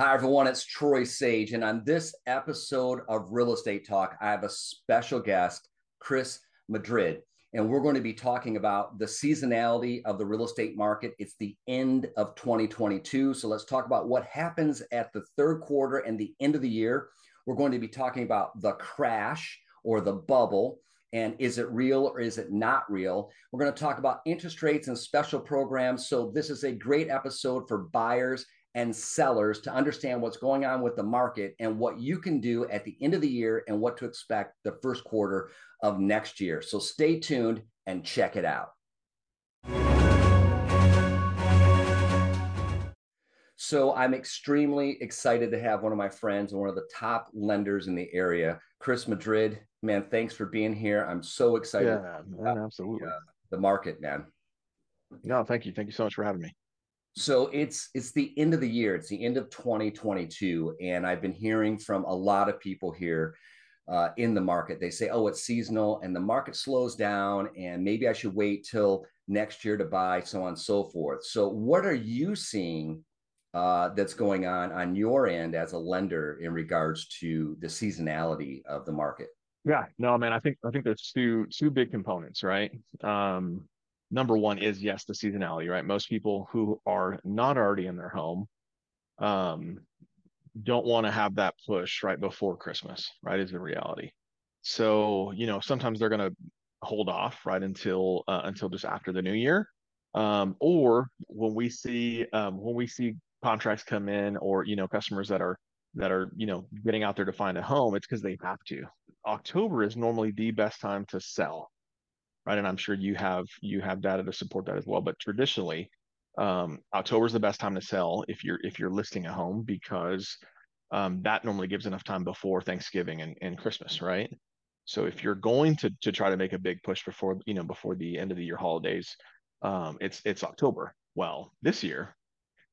Hi, everyone. It's Troy Sage. And on this episode of Real Estate Talk, I have a special guest, Chris Madrid. And we're going to be talking about the seasonality of the real estate market. It's the end of 2022. So let's talk about what happens at the third quarter and the end of the year. We're going to be talking about the crash or the bubble. And is it real or is it not real? We're going to talk about interest rates and special programs. So, this is a great episode for buyers and sellers to understand what's going on with the market and what you can do at the end of the year and what to expect the first quarter of next year. So stay tuned and check it out. So I'm extremely excited to have one of my friends and one of the top lenders in the area, Chris Madrid. Man, thanks for being here. I'm so excited. Yeah, man, absolutely. The, uh, the market, man. No, thank you. Thank you so much for having me so it's it's the end of the year. It's the end of 2022 and i've been hearing from a lot of people here uh, in the market. They say oh it's seasonal and the market slows down and maybe i should wait till next year to buy so on and so forth. So what are you seeing uh, that's going on on your end as a lender in regards to the seasonality of the market? Yeah. No man i think i think there's two two big components right? Um number one is yes, the seasonality, right? Most people who are not already in their home um, don't want to have that push right before Christmas, right? Is the reality. So, you know, sometimes they're going to hold off right until uh, until just after the new year. Um, or when we see um, when we see contracts come in or you know customers that are that are you know getting out there to find a home it's because they have to october is normally the best time to sell right? And I'm sure you have you have data to support that as well. But traditionally, um, October is the best time to sell if you're if you're listing a home because um, that normally gives enough time before Thanksgiving and, and Christmas, right? So if you're going to to try to make a big push before you know before the end of the year holidays, um, it's it's October. Well, this year,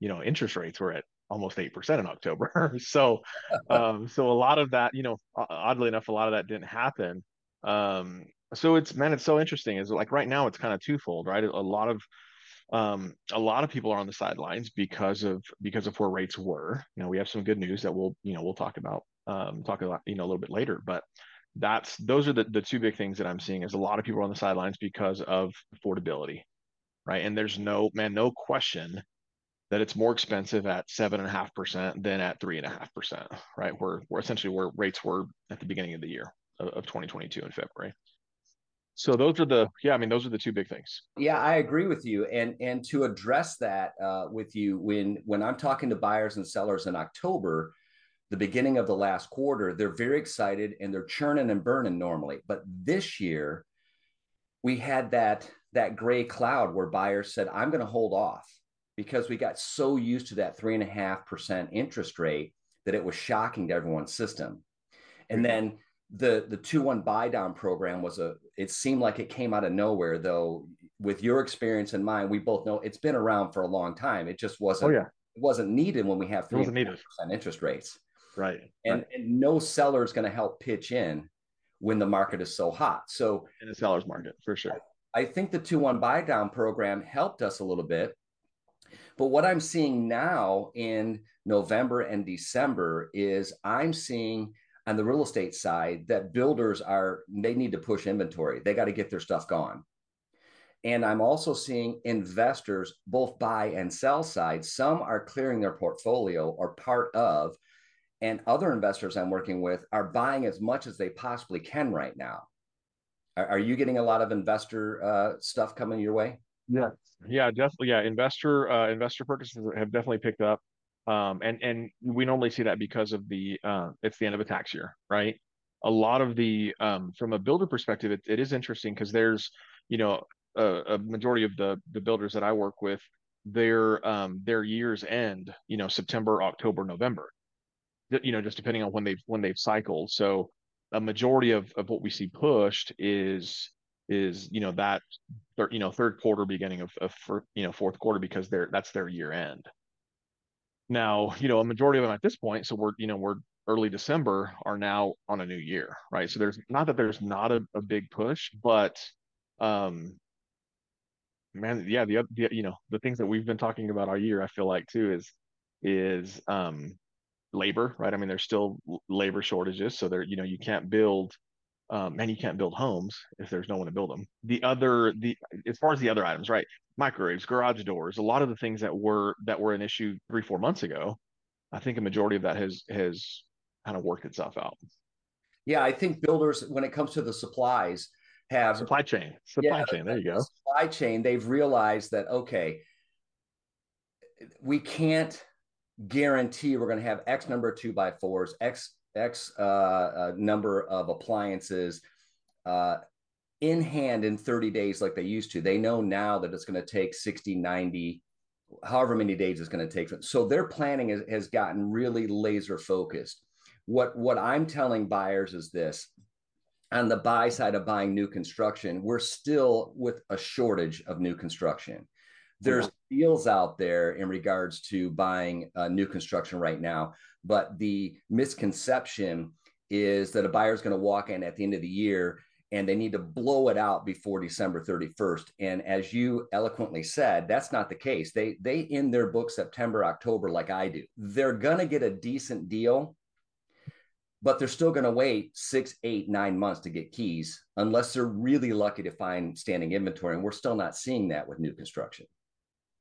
you know, interest rates were at almost eight percent in October. so, um, so a lot of that, you know, oddly enough, a lot of that didn't happen. Um, so it's man, it's so interesting. Is like right now it's kind of twofold, right? A lot of um, a lot of people are on the sidelines because of because of where rates were. You know, we have some good news that we'll you know we'll talk about um, talk about you know a little bit later, but that's those are the the two big things that I'm seeing is a lot of people on the sidelines because of affordability, right? And there's no man, no question that it's more expensive at seven and a half percent than at three and a half percent, right? Where where essentially where rates were at the beginning of the year of, of 2022 in February so those are the yeah i mean those are the two big things. Yeah i agree with you. And and to address that uh, with you when when i'm talking to buyers and sellers in october the beginning of the last quarter they're very excited and they're churning and burning normally. But this year we had that that gray cloud where buyers said i'm going to hold off because we got so used to that three and a half percent interest rate that it was shocking to everyone's system. And mm-hmm. then the the two one buy down program was a it seemed like it came out of nowhere though with your experience and mine we both know it's been around for a long time. It just wasn't oh, yeah. it wasn't needed when we have three percent interest rates. Right and, right. and no seller is going to help pitch in when the market is so hot. So in the seller's market for sure. I, I think the two one buy down program helped us a little bit. But what i'm seeing now in november and december is i'm seeing on the real estate side that builders are they need to push inventory. They got to get their stuff gone. And i'm also seeing investors both buy and sell side some are clearing their portfolio or part of and other investors i'm working with are buying as much as they possibly can right now. Are, are you getting a lot of investor uh, stuff coming your way? Yeah. Yeah definitely. Yeah investor uh, investor purchases have definitely picked up um, and and we normally see that because of the uh, it's the end of a tax year, right? A lot of the um, from a builder perspective, it, it is interesting because there's you know a, a, majority of the the builders that I work with, their um, their years end you know September, October, November, you know just depending on when they've when they've cycled. So a majority of of what we see pushed is is you know that you know third quarter beginning of, of you know fourth quarter because they're that's their year end now, you know, a majority of them at this point, so we're, you know, we're early December, are now on a new year, right? So there's not that there's not a, a big push, but um man, yeah, the, the you know, the things that we've been talking about all year, I feel like too, is is um, labor, right? I mean, there's still labor shortages, so there, you know, you can't build, um, and you can't build homes if there's no one to build them. The other, the as far as the other items, right? Microwaves, garage doors, a lot of the things that were that were an issue three, four months ago, I think a majority of that has has kind of worked itself out. Yeah, I think builders, when it comes to the supplies, have supply chain. Supply yeah, chain. There you go. Supply chain. They've realized that okay, we can't guarantee we're going to have X number of two by fours, X X uh, uh, number of appliances uh, in hand in 30 days like they used to. They know now that it's going to take 60, 90, however many days it's going to take. So their planning has, has gotten really laser focused. What what I'm telling buyers is this: on the buy side of buying new construction, we're still with a shortage of new construction there's deals out there in regards to buying uh, new construction right now but the misconception is that a buyer is going to walk in at the end of the year and they need to blow it out before December 31st. And as you eloquently said, that's not the case. They they in their book September, October, like I do. They're gonna get a decent deal, but they're still gonna wait six, eight, nine months to get keys, unless they're really lucky to find standing inventory. And we're still not seeing that with new construction.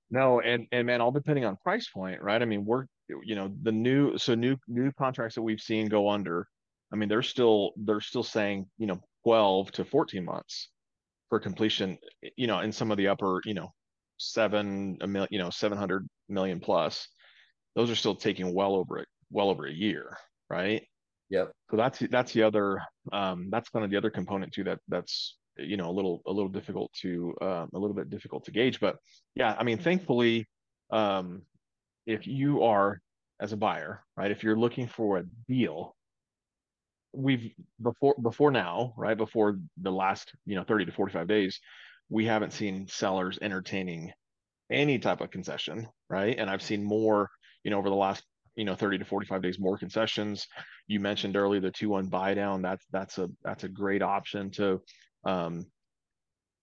No, and and man, all depending on price point, right? I mean, we're you know the new so new new contracts that we've seen go under. I mean, they're still they're still saying you know 12 to 14 months for completion. You know, in some of the upper you know seven a million you know 700 million plus, those are still taking well over it well over a year, right? Yep. So that's that's the other um that's kind of the other component too that that's you know a little a little difficult to um, a little bit difficult to gauge but yeah i mean thankfully um, if you are as a buyer right if you're looking for a deal we've before before now right before the last you know 30 to 45 days we haven't seen sellers entertaining any type of concession right and i've seen more you know over the last you know 30 to 45 days more concessions you mentioned earlier the 2-1 buy down that's that's a that's a great option to um,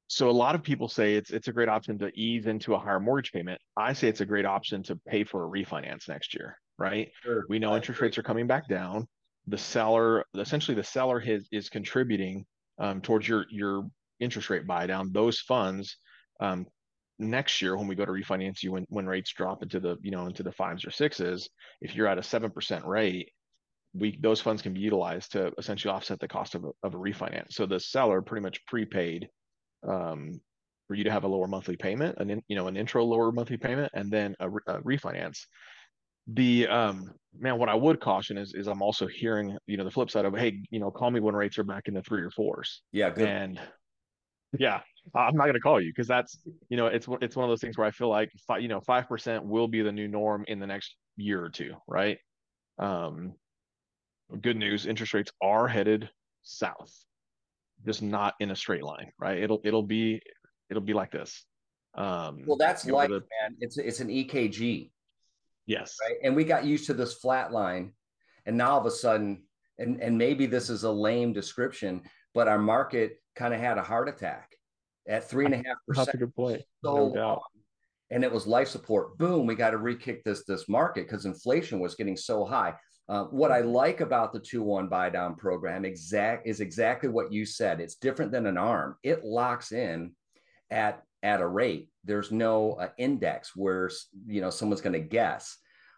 so a lot of people say it's it's a great option to ease into a higher mortgage payment. I say it's a great option to pay for a refinance next year, right? Sure. We know interest rates are coming back down. The seller, essentially, the seller has, is contributing um, towards your your interest rate buy down. Those funds um, next year when we go to refinance you when when rates drop into the you know into the fives or sixes, if you're at a seven percent rate, we those funds can be utilized to essentially offset the cost of a, of a refinance. So the seller pretty much prepaid um, for you to have a lower monthly payment, an in, you know an intro lower monthly payment, and then a, a refinance. The um, man, what I would caution is is I'm also hearing you know the flip side of hey you know call me when rates are back in the three or fours. Yeah, good. and yeah, I'm not going to call you because that's you know it's it's one of those things where I feel like five, you know five percent will be the new norm in the next year or two, right? Um, good news interest rates are headed south just not in a straight line right it'll it'll be it'll be like this um well that's like the, man it's it's an ekg yes. Right? And we got used to this flat line and now all of a sudden and and maybe this is a lame description but our market kind of had a heart attack at three and a half percent that's a good point. so no doubt. and it was life support. Boom we got to re-kick this this market because inflation was getting so high. Uh, what I like about the 2-1 buy down program exact is exactly what you said. It's different than an arm. It locks in at at a rate. There's no uh, index where you know someone's going to guess.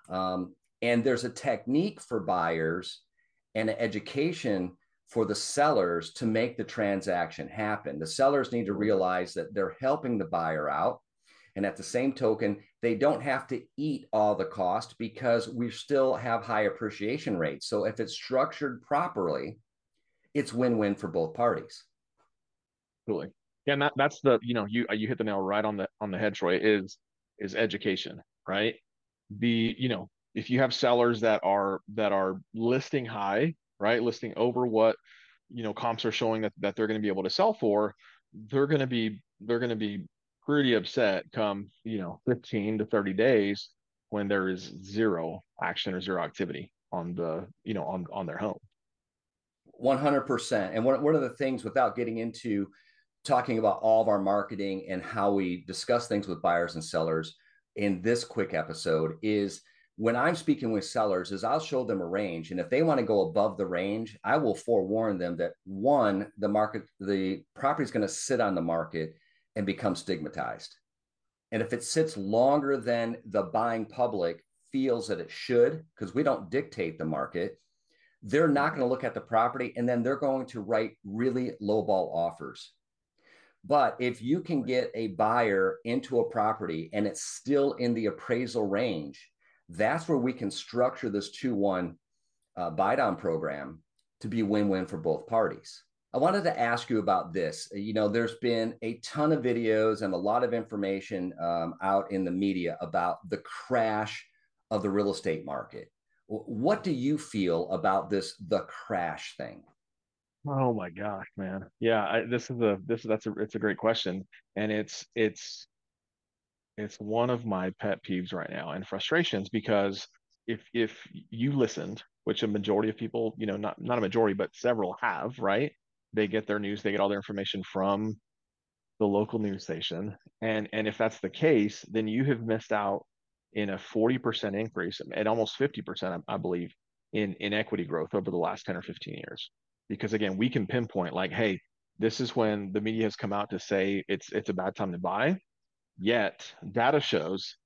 Um, and there's a technique for buyers and an education for the sellers to make the transaction happen. The sellers need to realize that they're helping the buyer out and at the same token, they don't have to eat all the cost because we still have high appreciation rates. So if it's structured properly, it's win-win for both parties. Absolutely. Yeah, and that, that's the you know you you hit the nail right on the on the head, Troy. Is is education, right? The you know if you have sellers that are that are listing high, right, listing over what you know comps are showing that that they're going to be able to sell for, they're going to be they're going to be pretty upset come you know 15 to 30 days when there is zero action or zero activity on the you know on on their home 100% and one, one of the things without getting into talking about all of our marketing and how we discuss things with buyers and sellers in this quick episode is when I'm speaking with sellers is I'll show them a range. And if they want to go above the range, I will forewarn them that one, the market, the property is going to sit on the market and become stigmatized. And if it sits longer than the buying public feels that it should, because we don't dictate the market, they're not going to look at the property and then they're going to write really lowball offers. But if you can get a buyer into a property and it's still in the appraisal range, that's where we can structure this 2 1 uh, buy down program to be win win for both parties. I wanted to ask you about this. You know, there's been a ton of videos and a lot of information um, out in the media about the crash of the real estate market. What do you feel about this the crash thing? Oh my gosh, man. Yeah, I, this is a this that's a it's a great question, and it's it's it's one of my pet peeves right now and frustrations because if if you listened, which a majority of people, you know, not not a majority, but several have, right? They get their news, they get all their information from the local news station. And and if that's the case, then you have missed out in a 40% increase and almost 50%, I, I believe, in, in equity growth over the last 10 or 15 years. Because again, we can pinpoint like, hey, this is when the media has come out to say it's it's a bad time to buy. Yet data shows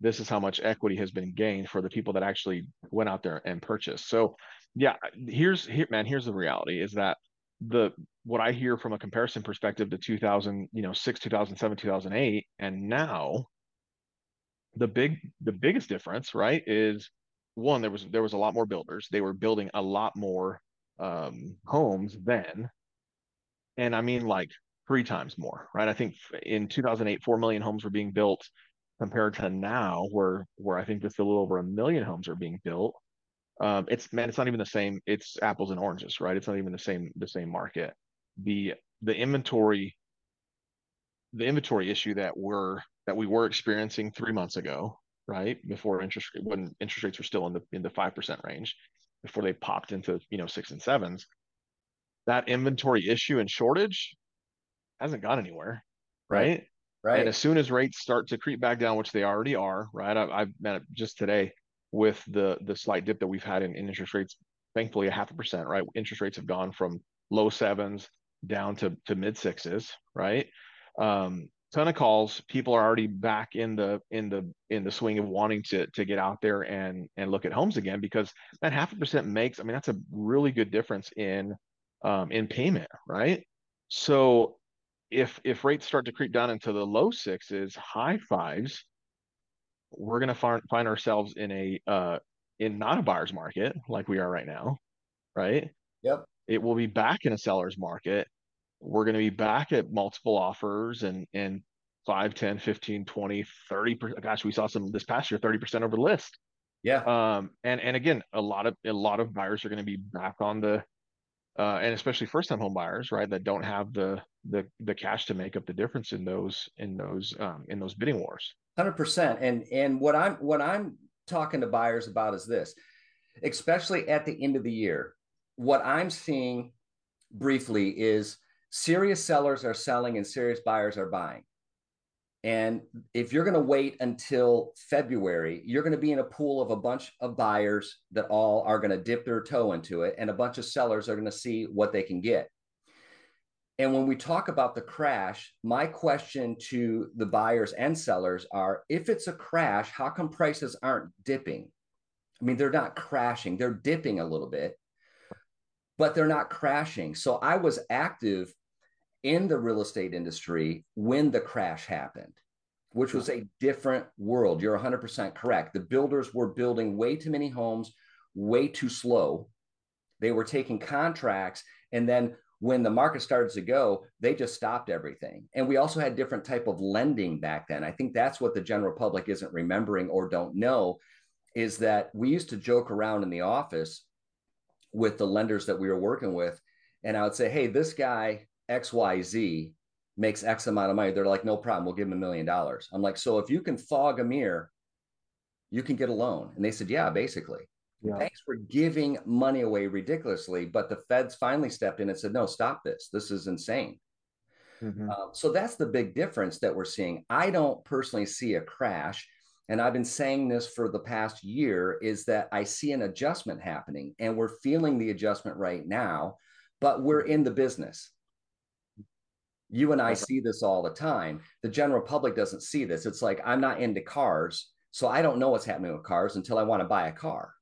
this is how much equity has been gained for the people that actually went out there and purchased. So yeah, here's here, man, here's the reality is that the what I hear from a comparison perspective to 2000, you know, 6, 2007, 2008, and now the big the biggest difference, right, is one there was there was a lot more builders. They were building a lot more um, homes then, and I mean like three times more, right? I think in 2008, four million homes were being built compared to now, where where I think just a little over a million homes are being built. Um, it's man, it's not even the same. It's apples and oranges, right? It's not even the same the same market. The the inventory the inventory issue that we're that we were experiencing three months ago, right before interest when interest rates were still in the in the five percent range, before they popped into you know six and sevens, that inventory issue and shortage hasn't gone anywhere, right? Right. And as soon as rates start to creep back down, which they already are, right? I, I've met just today with the the slight dip that we've had in, in interest rates. Thankfully, a half a percent, right? Interest rates have gone from low sevens down to to mid sixes, right? Um, ton of calls. People are already back in the in the in the swing of wanting to to get out there and and look at homes again because that half a percent makes. I mean, that's a really good difference in um, in payment, right? So if if rates start to creep down into the low sixes, high fives, we're gonna find find ourselves in a uh in not a buyer's market like we are right now, right? Yep. It will be back in a seller's market we're going to be back at multiple offers and and 5 10 15 20 30 gosh we saw some this past year 30% over the list. Yeah. Um and and again a lot of a lot of buyers are going to be back on the uh and especially first time home buyers right that don't have the the the cash to make up the difference in those in those um in those bidding wars. 100% and and what i'm what i'm talking to buyers about is this especially at the end of the year what i'm seeing briefly is serious sellers are selling and serious buyers are buying. And if you're going to wait until February, you're going to be in a pool of a bunch of buyers that all are going to dip their toe into it, and a bunch of sellers are going to see what they can get. And when we talk about the crash, my question to the buyers and sellers are if it's a crash, how come prices aren't dipping? I mean, they're not crashing, they're dipping a little bit, but they're not crashing. So I was active in the real estate industry when the crash happened, which was a different world. You're 100% correct. The builders were building way too many homes, way too slow. They were taking contracts and then when the market started to go they just stopped everything and we also had different type of lending back then i think that's what the general public isn't remembering or don't know is that we used to joke around in the office with the lenders that we were working with and i would say hey this guy XYZ makes X amount of money. They're like, no problem. We'll give him a million dollars. I'm like, so if you can fog a mirror, you can get a loan. And they said, yeah, basically. Yeah. Banks were giving money away ridiculously, but the feds finally stepped in and said, no, stop this. This is insane. Mm-hmm. Uh, so that's the big difference that we're seeing. I don't personally see a crash. and I've been saying this for the past year, is that I see an adjustment happening and we're feeling the adjustment right now, but we're in the business. You and I see this all the time. The general public doesn't see this. It's like I'm not into cars, so I don't know what's happening with cars until I want to buy a car.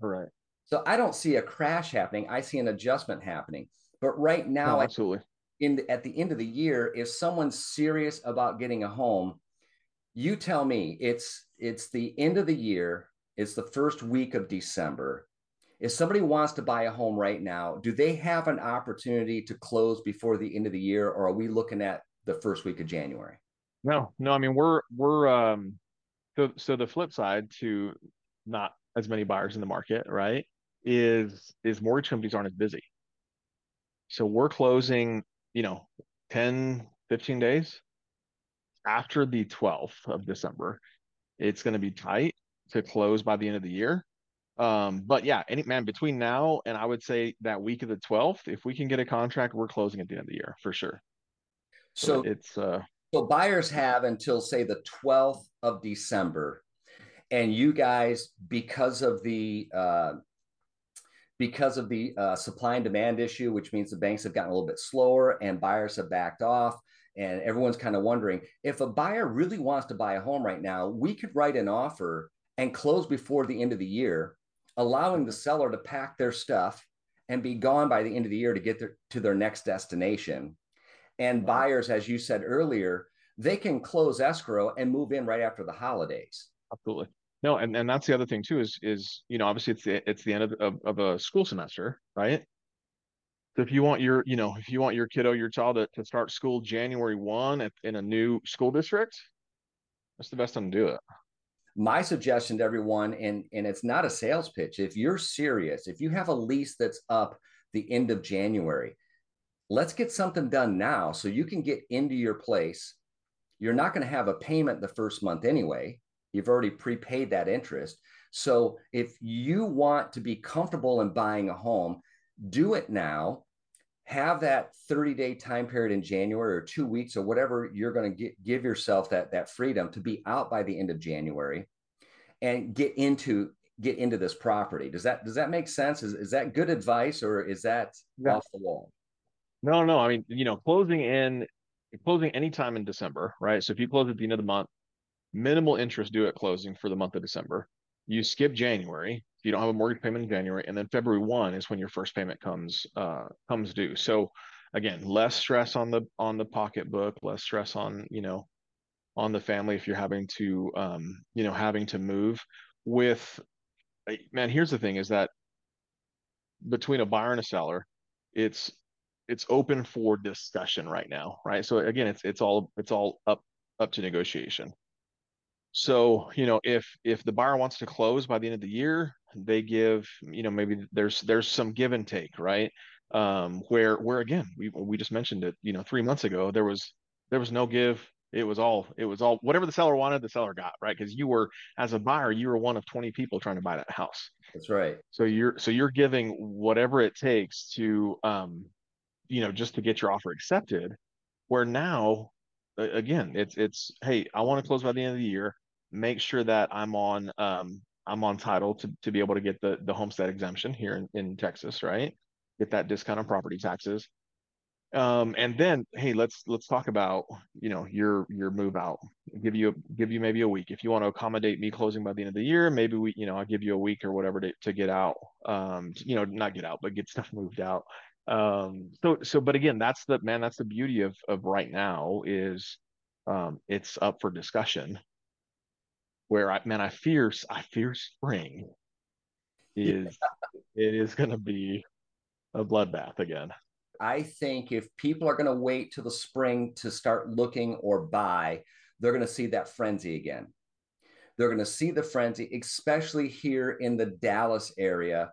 Right. So I don't see a crash happening. I see an adjustment happening. But right now, no, absolutely. In the, at the end of the year, if someone's serious about getting a home, you tell me it's it's the end of the year. It's the first week of December. If somebody wants to buy a home right now, do they have an opportunity to close before the end of the year, or are we looking at the first week of January? No, no. I mean, we're we're um, so so the flip side to not as many buyers in the market, right? Is is mortgage companies aren't as busy. So we're closing, you know, 10, 15 days after the 12th of December. It's going to be tight to close by the end of the year. Um, but yeah, any man between now and I would say that week of the 12th, if we can get a contract, we're closing at the end of the year for sure. So, so it's uh so buyers have until say the 12th of December. And you guys, because of the uh because of the uh, supply and demand issue, which means the banks have gotten a little bit slower and buyers have backed off. And everyone's kind of wondering if a buyer really wants to buy a home right now, we could write an offer and close before the end of the year allowing the seller to pack their stuff and be gone by the end of the year to get their, to their next destination. And buyers, as you said earlier, they can close escrow and move in right after the holidays. Absolutely. No, and, and that's the other thing too is is you know obviously it's the it's the end of, of, of a school semester, right? So if you want your you know if you want your kiddo your child to, to start school January one at, in a new school district, that's the best time to do it my suggestion to everyone and and it's not a sales pitch if you're serious if you have a lease that's up the end of january let's get something done now so you can get into your place. You're not going to have a payment the first month anyway. You've already prepaid that interest. So if you want to be comfortable in buying a home do it now have that 30 day time period in January or two weeks or whatever you're going to give yourself that that freedom to be out by the end of January and get into get into this property. Does that does that make sense? Is is that good advice or is that off the wall? No, no. I mean, you know, closing in closing anytime in December, right? So if you close at the end of the month, minimal interest due at closing for the month of December. You skip January, you don't have a mortgage payment in January, and then February one is when your first payment comes uh, comes due. So again, less stress on the on the pocketbook, less stress on you know on the family if you're having to um, you know having to move. With man, here's the thing: is that between a buyer and a seller, it's it's open for discussion right now, right? So again, it's it's all it's all up up to negotiation. So, you know, if if the buyer wants to close by the end of the year, they give, you know, maybe there's there's some give and take, right? Um, where where again, we we just mentioned it, you know, three months ago, there was there was no give. It was all it was all whatever the seller wanted, the seller got, right? Because you were as a buyer, you were one of 20 people trying to buy that house. That's right. So you're so you're giving whatever it takes to um, you know, just to get your offer accepted. Where now again, it's it's hey, I want to close by the end of the year make sure that I'm on um, I'm on title to, to be able to get the, the homestead exemption here in, in Texas, right? Get that discount on property taxes. Um, and then, hey, let's let's talk about you know your your move out. Give you give you maybe a week if you want to accommodate me closing by the end of the year. Maybe we you know I'll give you a week or whatever to, to get out. Um, you know, not get out, but get stuff moved out. Um, so so, but again, that's the man. That's the beauty of of right now is um, it's up for discussion where I man, I fear I fear spring is yeah. it is going to be a bloodbath again. I think if people are going to wait till the spring to start looking or buy, they're going to see that frenzy again. They're going to see the frenzy, especially here in the Dallas area.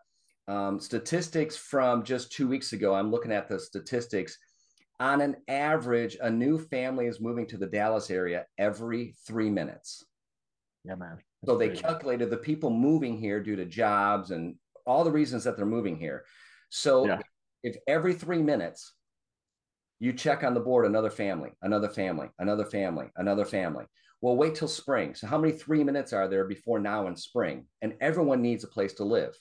Um, statistics from just two weeks ago, I'm looking at the statistics. On an average, a new family is moving to the Dallas area every three minutes. Yeah, man. That's so they crazy. calculated the people moving here due to jobs and all the reasons that they're moving here. So yeah. if every three minutes you check on the board another family, another family, another family, another family, Well, wait till spring. So, how many three minutes are there before now in spring? And everyone needs a place to live.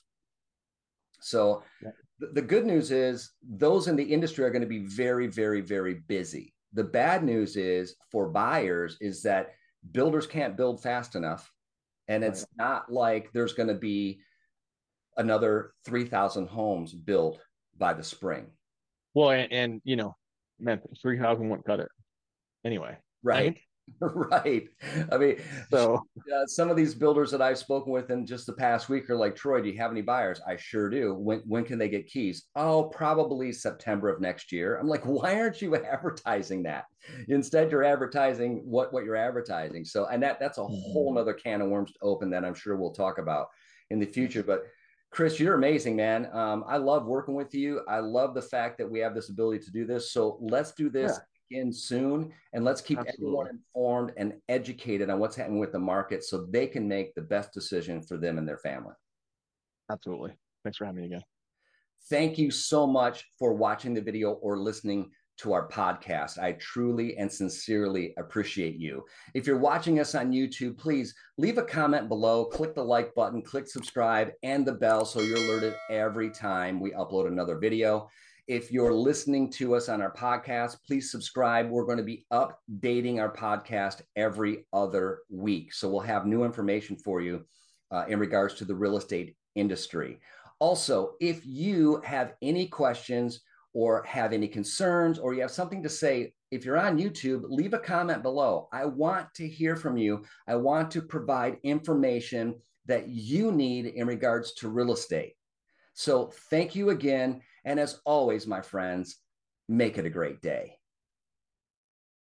So, yeah. the, the good news is those in the industry are going to be very, very, very busy. The bad news is for buyers is that builders can't build fast enough. And it's right. not like there's going to be another 3,000 homes built by the spring. Well, and, and you know, man, 3,000 won't cut it anyway. Right. right. I mean, so uh, some of these builders that I've spoken with in just the past week are like, Troy, do you have any buyers? I sure do. When when can they get keys? Oh, probably September of next year. I'm like, why aren't you advertising that? Instead, you're advertising what what you're advertising. So, and that that's a whole mm-hmm. nother can of worms to open that I'm sure we'll talk about in the future. But Chris, you're amazing, man. Um, I love working with you. I love the fact that we have this ability to do this. So let's do this in soon and let's keep Absolutely. everyone informed and educated on what's happening with the market so they can make the best decision for them and their family. Absolutely. Thanks for having me again. Thank you so much for watching the video or listening to our podcast. I truly and sincerely appreciate you. If you're watching us on YouTube, please leave a comment below, click the like button, click subscribe and the bell so you're alerted every time we upload another video. If you're listening to us on our podcast, please subscribe. We're going to be updating our podcast every other week. So we'll have new information for you uh, in regards to the real estate industry. Also, if you have any questions or have any concerns or you have something to say, if you're on YouTube, leave a comment below. I want to hear from you. I want to provide information that you need in regards to real estate. So, thank you again. And as always, my friends, make it a great day.